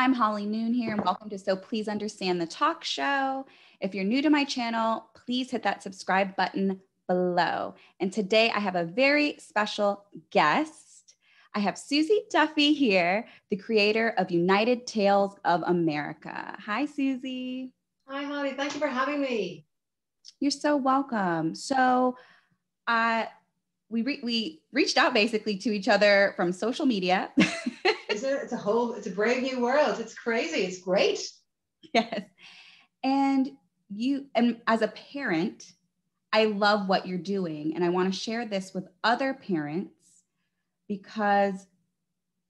I'm Holly Noon here, and welcome to So Please Understand the Talk Show. If you're new to my channel, please hit that subscribe button below. And today I have a very special guest. I have Suzy Duffy here, the creator of United Tales of America. Hi, Suzy. Hi, Holly. Thank you for having me. You're so welcome. So, uh, we re- we reached out basically to each other from social media. it's, a, it's a whole it's a brave new world. It's crazy. It's great. Yes, and you and as a parent, I love what you're doing, and I want to share this with other parents because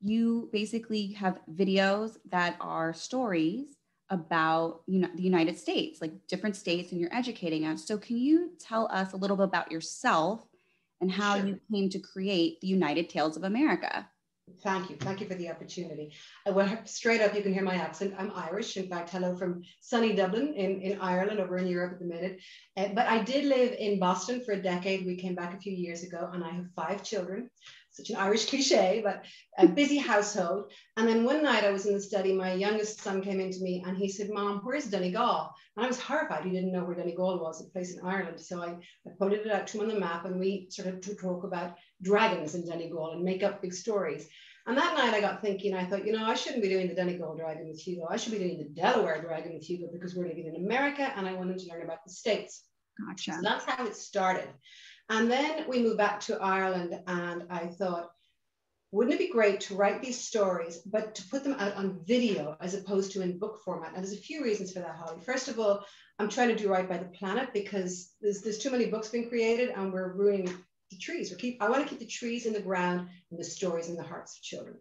you basically have videos that are stories about you know the United States, like different states, and you're educating us. So, can you tell us a little bit about yourself and how sure. you came to create the United Tales of America. Thank you. Thank you for the opportunity. I went straight up. You can hear my accent. I'm Irish. In fact, hello from sunny Dublin in, in Ireland, over in Europe at the minute. Uh, but I did live in Boston for a decade. We came back a few years ago, and I have five children such an Irish cliche, but a busy household. And then one night I was in the study, my youngest son came into me and he said, Mom, where's Donegal? And I was horrified. He didn't know where Donegal was, a place in Ireland. So I, I pointed it out to him on the map and we started to talk about dragons in Donegal and make up big stories. And that night I got thinking, I thought, you know, I shouldn't be doing the Donegal Dragon with Hugo. I should be doing the Delaware Dragon with Hugo because we're living in America and I wanted to learn about the States. Gotcha. So that's how it started. And then we moved back to Ireland, and I thought, wouldn't it be great to write these stories, but to put them out on video as opposed to in book format? And there's a few reasons for that, Holly. First of all, I'm trying to do right by the planet because there's, there's too many books being created and we're ruining the trees. We keep, I want to keep the trees in the ground and the stories in the hearts of children.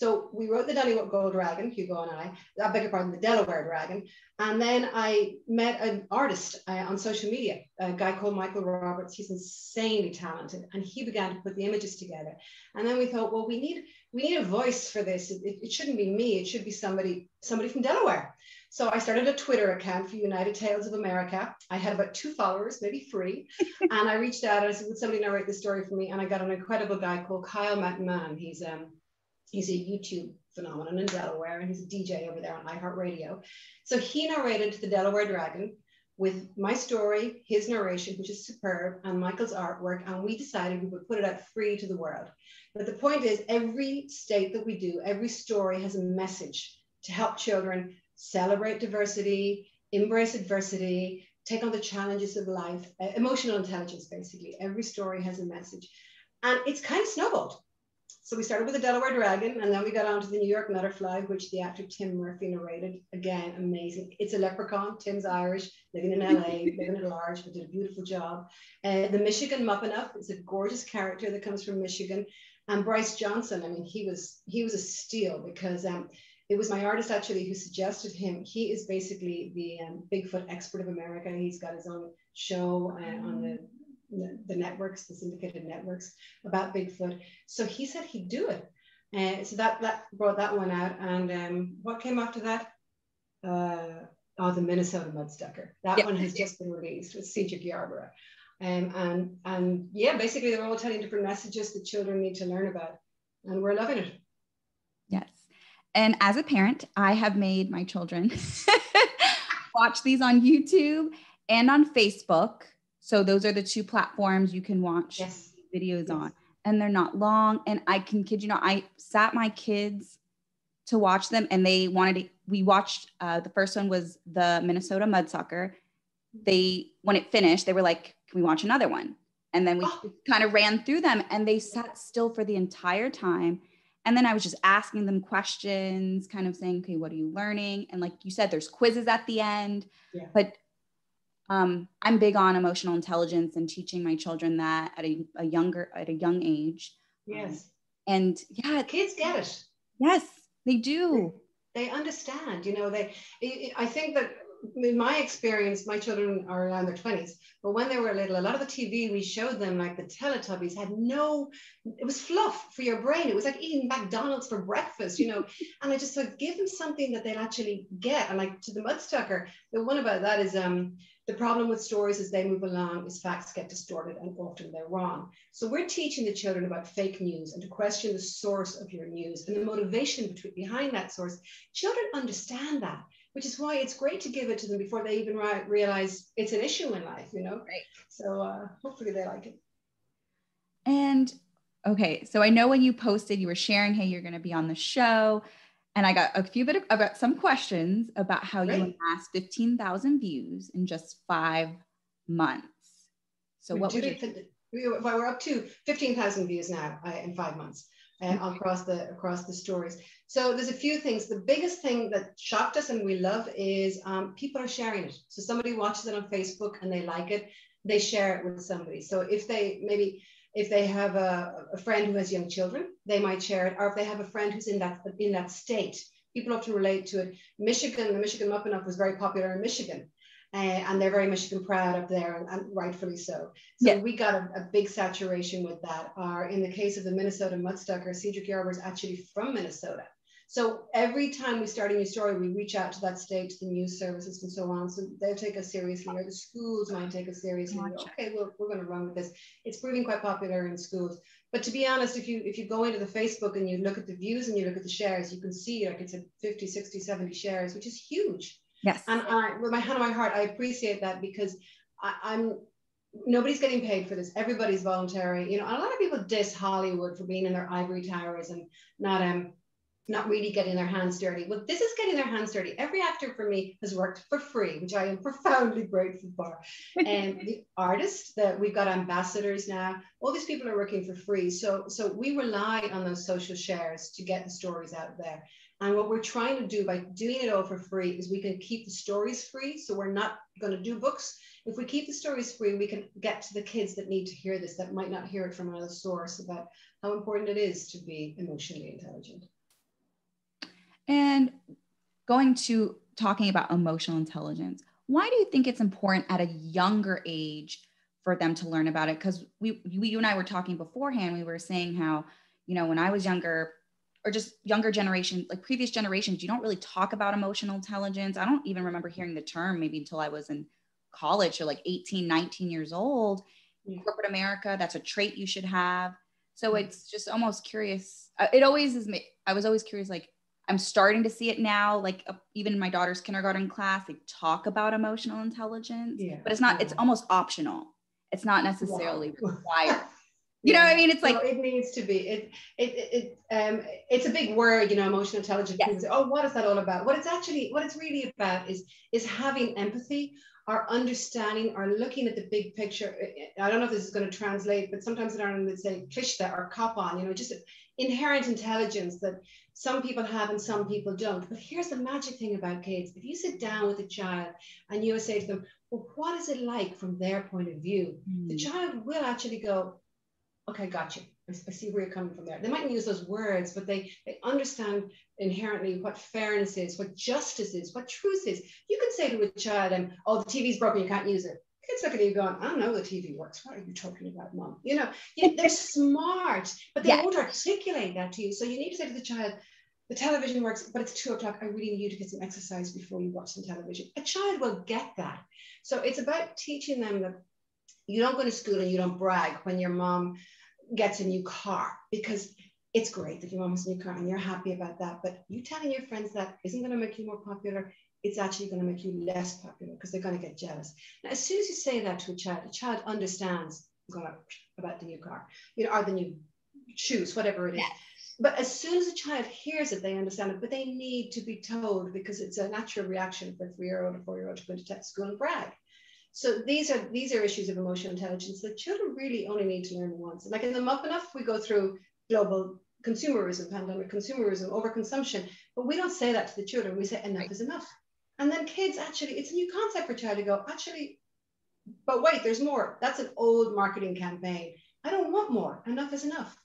So we wrote the Donegal Dragon, Hugo and I, I beg your pardon, the Delaware Dragon. And then I met an artist uh, on social media, a guy called Michael Roberts. He's insanely talented. And he began to put the images together. And then we thought, well, we need, we need a voice for this. It, it shouldn't be me. It should be somebody, somebody from Delaware. So I started a Twitter account for United Tales of America. I had about two followers, maybe three. and I reached out and I said, would somebody narrate the story for me? And I got an incredible guy called Kyle McMahon. He's um, He's a YouTube phenomenon in Delaware, and he's a DJ over there on iHeartRadio. So he narrated the Delaware Dragon with my story, his narration, which is superb, and Michael's artwork, and we decided we would put it out free to the world. But the point is, every state that we do, every story has a message to help children celebrate diversity, embrace adversity, take on the challenges of life, uh, emotional intelligence, basically. Every story has a message. And it's kind of snowballed so we started with the Delaware Dragon, and then we got on to the New York Butterfly, which the actor Tim Murphy narrated. Again, amazing. It's a leprechaun. Tim's Irish, living in LA, living at large, but did a beautiful job. Uh, the Michigan Muppanuff is a gorgeous character that comes from Michigan. And Bryce Johnson, I mean, he was he was a steal because um, it was my artist actually who suggested him. He is basically the um, Bigfoot expert of America. He's got his own show uh, on the the networks, the syndicated networks about Bigfoot. So he said he'd do it. Uh, so that, that brought that one out. And um, what came after that? Uh, oh, the Minnesota Mudsucker. That yep. one has just been released with Cedric Yarbrough. Um, and, and yeah, basically they're all telling different messages that children need to learn about. And we're loving it. Yes. And as a parent, I have made my children watch these on YouTube and on Facebook so those are the two platforms you can watch yes. videos yes. on. And they're not long. And I can kid you not, I sat my kids to watch them and they wanted to, we watched, uh, the first one was the Minnesota Mudsucker. They, when it finished, they were like, can we watch another one? And then we oh. kind of ran through them and they sat still for the entire time. And then I was just asking them questions, kind of saying, okay, what are you learning? And like you said, there's quizzes at the end. Yeah. But um, I'm big on emotional intelligence and teaching my children that at a, a younger at a young age. Um, yes. Um, and yeah, kids get it. Yes, they do. They, they understand. You know, they. I think that in my experience, my children are around their 20s, but when they were little, a lot of the TV we showed them, like the Teletubbies, had no, it was fluff for your brain. It was like eating McDonald's for breakfast, you know. and I just thought, give them something that they'll actually get. And like to the Mudsucker, the one about that is um The problem with stories as they move along is facts get distorted and often they're wrong. So we're teaching the children about fake news and to question the source of your news and the motivation behind that source. Children understand that, which is why it's great to give it to them before they even realize it's an issue in life, you know? Right. So uh, hopefully they like it. And okay, so I know when you posted, you were sharing, hey, you're going to be on the show and I got a few bit of, I got some questions about how you amassed 15,000 views in just five months. So we what would you? Well, we're up to 15,000 views now uh, in five months uh, across the across the stories. So there's a few things. The biggest thing that shocked us and we love is um, people are sharing it. So somebody watches it on Facebook and they like it, they share it with somebody. So if they maybe if they have a, a, friend who has young children, they might share it, or if they have a friend who's in that in that state, people often relate to it. Michigan, the Michigan Muppet Up was very popular in Michigan, uh, and they're very Michigan proud up there, and, and rightfully so. So yeah. we got a, a, big saturation with that. Or in the case of the Minnesota Mudstucker, Cedric Yarbrough is actually from Minnesota. So every time we start a new story, we reach out to that state, to the news services and so on. So they'll take us seriously, or the schools might take us seriously. Gotcha. Okay, well, we're going to run with this. It's proving quite popular in schools. But to be honest, if you if you go into the Facebook and you look at the views and you look at the shares, you can see like it's a 50, 60, 70 shares, which is huge. Yes. And I, with my hand on my heart, I appreciate that because I, I'm nobody's getting paid for this. Everybody's voluntary. You know, a lot of people diss Hollywood for being in their ivory towers and not um not really getting their hands dirty. Well, this is getting their hands dirty. Every actor for me has worked for free, which I am profoundly grateful for. Um, and the artists that we've got ambassadors now, all these people are working for free. So, so we rely on those social shares to get the stories out there. And what we're trying to do by doing it all for free is we can keep the stories free. So we're not going to do books. If we keep the stories free, we can get to the kids that need to hear this, that might not hear it from another source about how important it is to be emotionally intelligent. And going to talking about emotional intelligence, why do you think it's important at a younger age for them to learn about it? Because we, we, you and I were talking beforehand, we were saying how, you know, when I was younger, or just younger generation, like previous generations, you don't really talk about emotional intelligence. I don't even remember hearing the term maybe until I was in college or like 18, 19 years old. Yeah. Corporate America, that's a trait you should have. So it's just almost curious. Uh, it always is. Me. I was always curious, like, I'm starting to see it now, like uh, even in my daughter's kindergarten class, they talk about emotional intelligence, yeah. but it's not, it's almost optional. It's not necessarily wow. required. You know what I mean? It's like it needs to be. It it it um it's a big word, you know, emotional intelligence. Yes. Say, oh, what is that all about? What it's actually what it's really about is is having empathy, our understanding, or looking at the big picture. I don't know if this is going to translate, but sometimes in Ireland they say klishta or on, you know, just inherent intelligence that some people have and some people don't. But here's the magic thing about kids. If you sit down with a child and you say to them, well, what is it like from their point of view? Mm. The child will actually go, okay, got you. I, I see where you're coming from there. They mightn't use those words, but they, they understand inherently what fairness is, what justice is, what truth is. You can say to a child, um, oh, the TV's broken, you can't use it. Kids look at you going, I don't know the TV works. What are you talking about, mom? You know, they're smart, but they yeah. won't articulate that to you. So you need to say to the child, the television works, but it's two o'clock. I really need you to get some exercise before you watch some television. A child will get that. So it's about teaching them that you don't go to school and you don't brag when your mom gets a new car because it's great that your mom has a new car and you're happy about that. But you telling your friends that isn't going to make you more popular. It's actually going to make you less popular because they're going to get jealous. Now, as soon as you say that to a child, a child understands about the new car, you know, or the new shoes, whatever it is. But as soon as a child hears it, they understand it. But they need to be told because it's a natural reaction for a three-year-old or four-year-old to go into school and brag. So these are these are issues of emotional intelligence that children really only need to learn once. And Like in the Muppet Enough, we go through global consumerism, pandemic consumerism, overconsumption, but we don't say that to the children. We say enough right. is enough. And then kids actually, it's a new concept for child to go, actually, but wait, there's more. That's an old marketing campaign. I don't want more. Enough is enough.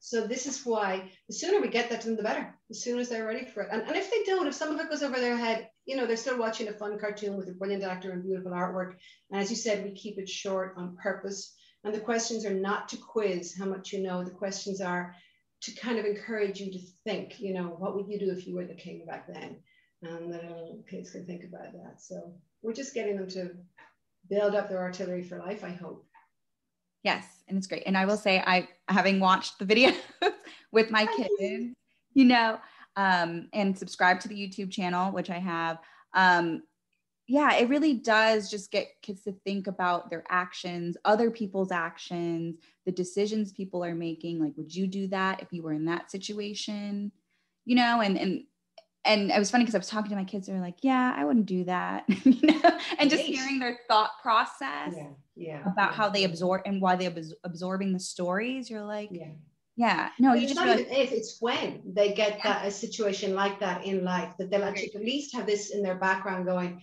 So this is why the sooner we get that to them, the better. As soon as they're ready for it. And, and if they don't, if some of it goes over their head, you know, they're still watching a fun cartoon with a brilliant actor and beautiful artwork. And as you said, we keep it short on purpose. And the questions are not to quiz how much you know. The questions are to kind of encourage you to think, you know, what would you do if you were the king back then? And the kids can think about that. So we're just getting them to build up their artillery for life, I hope. Yes, and it's great. And I will say, I having watched the video with my kids, you know, um, and subscribe to the YouTube channel, which I have. Um, yeah, it really does just get kids to think about their actions, other people's actions, the decisions people are making. Like, would you do that if you were in that situation? You know, and and and it was funny because I was talking to my kids. And they're like, "Yeah, I wouldn't do that," you know, and just hearing their thought process yeah, yeah, about yeah. how they absorb and why they're abs- absorbing the stories. You're like, Yeah. yeah, no, But you just not if it's when they get that a situation like that in life that they'll actually at least have this in their background going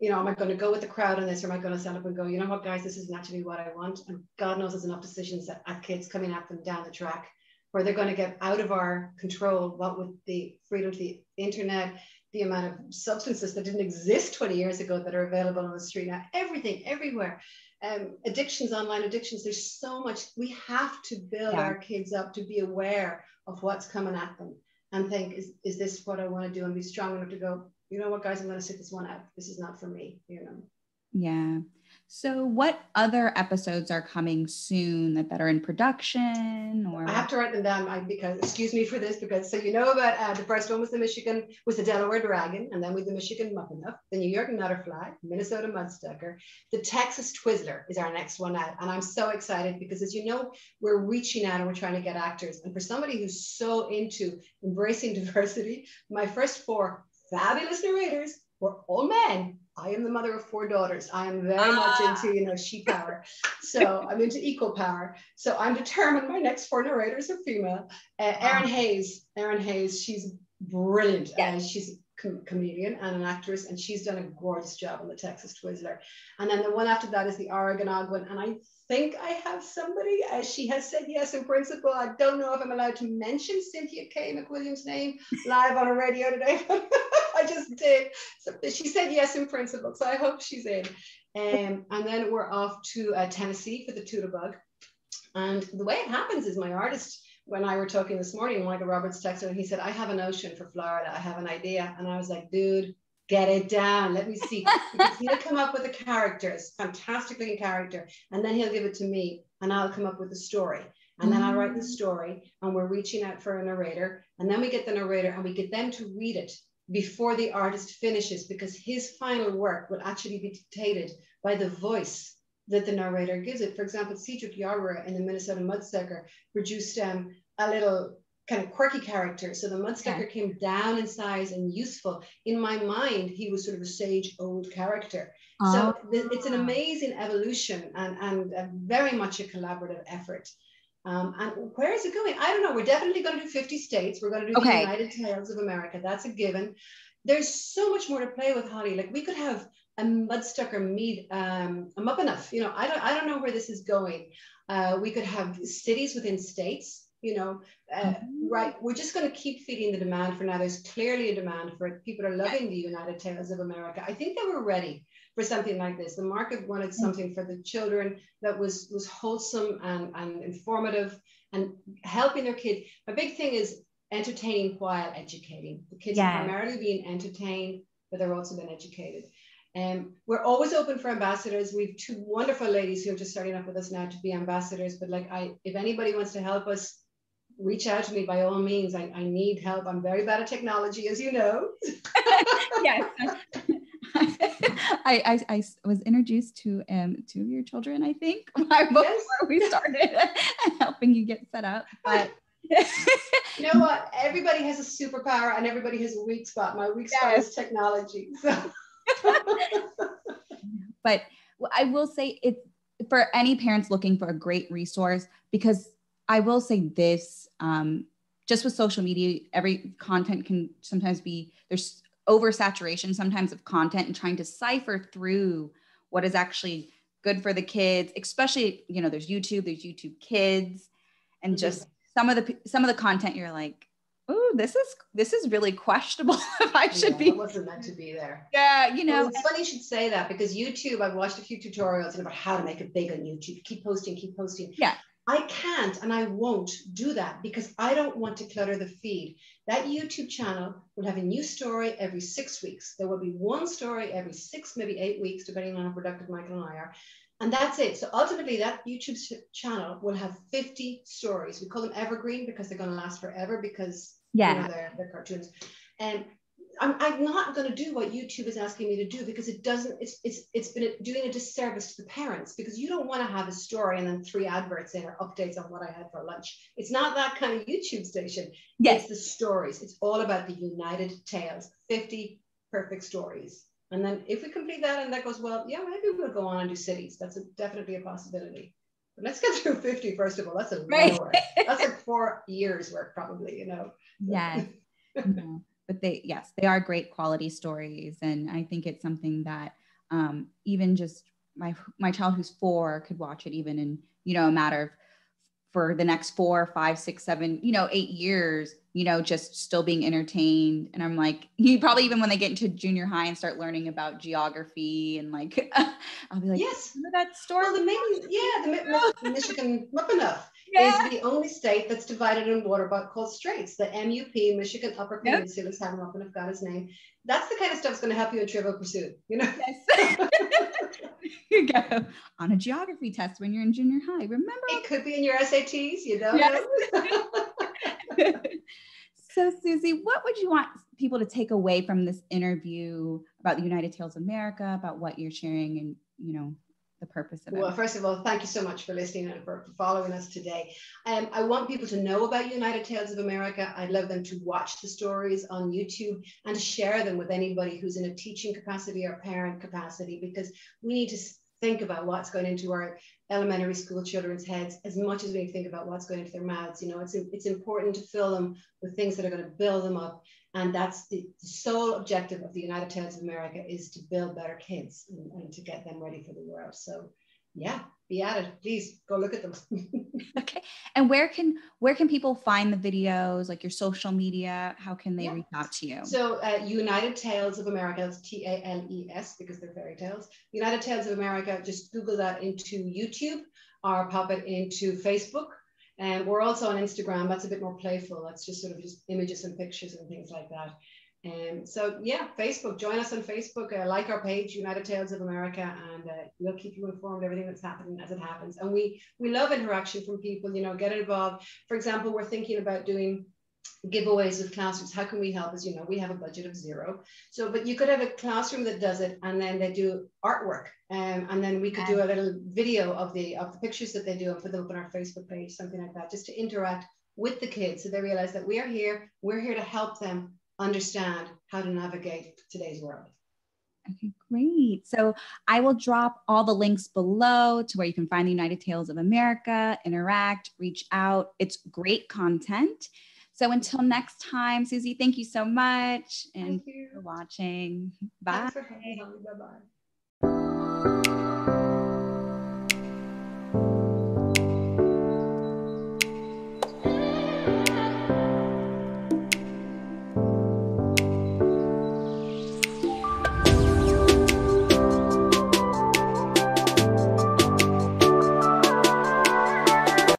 you know am i going to go with the crowd on this or am i going to stand up and go you know what guys this isn't actually what i want and god knows there's enough decisions that at kids coming at them down the track where they're going to get out of our control what with the freedom to the internet the amount of substances that didn't exist 20 years ago that are available on the street now everything everywhere um, addictions, online addictions, there's so much. We have to build Yeah. our kids up to be aware of what's coming at them and think, is, is this what I want to do? And be strong enough to go, you know what, guys, I'm going to sit this one out. This is not for me, you know. yeah. So, what other episodes are coming soon that, that are in production or? I have to write them down I, because, excuse me for this, because so you know about uh, the first one was the Michigan, was the Delaware Dragon, and then with the Michigan Muffin the New York Nutterfly, Minnesota Mudstucker, the Texas Twizzler is our next one out. And I'm so excited because, as you know, we're reaching out and we're trying to get actors. And for somebody who's so into embracing diversity, my first four fabulous narrators were all men. I am the mother of four daughters. I am very much Ah. into, you know, she power. So I'm into equal power. So I'm determined my next four narrators are female. Uh, Erin Hayes, Erin Hayes, she's brilliant. Yeah. Uh, she's a com- comedian and an actress, and she's done a gorgeous job on the Texas Twizzler. And then the one after that is the Oregon. And I think I have somebody, as she has said yes in principle. I don't know if I'm allowed to mention Cynthia K. McWilliams' name live on a radio today. I just did. So she said yes in principle. So I hope she's in. Um, and then we're off to uh, Tennessee for the Tudor Bug. And the way it happens is my artist, when I were talking this morning, Michael Roberts texted and he said, I have a notion for Florida. I have an idea. And I was like, dude, get it down. Let me see. Because he'll come up with the characters, fantastic looking character. And then he'll give it to me and I'll come up with the story. And then I'll write the story and we're reaching out for a narrator. And then we get the narrator and we get them to read it before the artist finishes because his final work will actually be dictated by the voice that the narrator gives it. For example, Cedric Yarbrough in the Minnesota Mudsucker produced um, a little kind of quirky character. So the Mudsucker came down in size and useful. In my mind, he was sort of a sage old character. So Oh. th- it's an amazing evolution and, and very much a collaborative effort. Um, and where is it going? I don't know. We're definitely going to do 50 states. We're going to do Okay. the United Tales of America. That's a given. There's so much more to play with, Holly. Like we could have a Mudstucker meet um, a Muppinough. You know, I don't, I don't know where this is going. Uh, we could have cities within states. You know, uh, right? We're just going to keep feeding the demand for now. There's clearly a demand for it. People are loving the United Tales of America. I think they were ready for something like this. The market wanted something for the children that was was wholesome and, and informative and helping their kids. My big thing is entertaining while educating. The kids Yeah. are primarily being entertained, but they're also being educated. Um, we're always open for ambassadors. We've two wonderful ladies who are just starting up with us now to be ambassadors. But like I, if anybody wants to help us, reach out to me by all means. I, I need help. I'm very bad at technology, as you know. yes. I, I, I was introduced to um two of your children, I think, before Yes. we started helping you get set up. But You know what? Everybody has a superpower and everybody has a weak spot. My weak spot Yes. is technology. So but I will say it for any parents looking for a great resource because I will say this um, just with social media, every content can sometimes be there's oversaturation sometimes of content and trying to cipher through what is actually good for the kids, especially you know there's YouTube, there's YouTube Kids, and Mhm. just some of the some of the content you're like, oh, this is this is really questionable if I should yeah, be. it wasn't meant to be there. Yeah, you Well, know, it's funny you should say that because YouTube, I've watched a few tutorials about how to make it big on YouTube. Keep posting, keep posting. Yeah. I can't and I won't do that because I don't want to clutter the feed. That YouTube channel will have a new story every six weeks. There will be one story every six, maybe eight weeks, depending on how productive Michael and I are. And that's it. So ultimately, that YouTube channel will have 50 stories. We call them evergreen because they're going to last forever because yeah. You know, they're, they're cartoons. And I'm, I'm not going to do what YouTube is asking me to do because it doesn't, it's, it's, it's been doing a disservice to the parents because you don't want to have a story and then three adverts in or updates on what I had for lunch. It's not that kind of YouTube station. Yes. It's the stories. It's all about the United Tales, 50 perfect stories. And then if we complete that and that goes well, yeah, maybe we'll go on and do cities. That's a, definitely a possibility. But let's get through 50 first of all. That's a right. That's like four years work probably, you know. Yes. no mm-hmm. But they yes they are great quality stories. And i think it's something that um, even just my my child who's four could watch it even in you know a matter of for the next four five six seven you know eight years you know just still being entertained. And i'm like you probably even when they get into junior high and start learning about geography and like i'll be like yes. That story? Well, the main, yeah the michigan Muppanough yeah. is the only state that's divided in water but called straits the mup michigan upper peninsula yep. is having up and his name that's the kind of stuff that's going to help you in trivial pursuit you know yes you go on a geography test when you're in junior high. Remember? It could be in your SATs, you know. Yes. so, Suzy, what would you want people to take away from this interview about the United Tales of America, about what you're sharing, and you know, the purpose of it? Well, first of all, thank you so much for listening and for, following us today. Um, I want people to know about United Tales of America. I'd love them to watch the stories on YouTube and to share them with anybody who's in a teaching capacity or parent capacity because we need to think about what's going into our elementary school children's heads as much as we think about what's going into their mouths. You know, it's, it's important to fill them with things that are going to build them up. And that's the, the sole objective of the United Tales of America is to build better kids and, and to get them ready for the world. So yeah, be at it. Please go look at them. okay. And where can where can people find the videos, like your social media? How can they yeah. reach out to you? So uh, United Tales of America, it's T-A-L-E-S because they're fairy tales. United Tales of America, just Google that into YouTube or pop it into Facebook. And we're also on Instagram. That's a bit more playful. That's just sort of just images and pictures and things like that. Um, so yeah, Facebook, join us on Facebook, uh, like our page, United Tales of America, and uh, we'll keep you informed everything that's happening as it happens. And we we love interaction from people, you know, get involved. For example, we're thinking about doing giveaways with classrooms. How can we help? As you know, we have a budget of zero. So, but you could have a classroom that does it, and then they do artwork, um, and then we could do a little video of the of the pictures that they do and put them up on our Facebook page, something like that, just to interact with the kids so they realize that we are here. We're here to help them understand how to navigate today's world. Okay, great. So I will drop all the links below to where you can find the United Tales of America, interact, reach out. It's great content. So until next time, Suzy, thank you so much and for watching. Bye. Bye bye.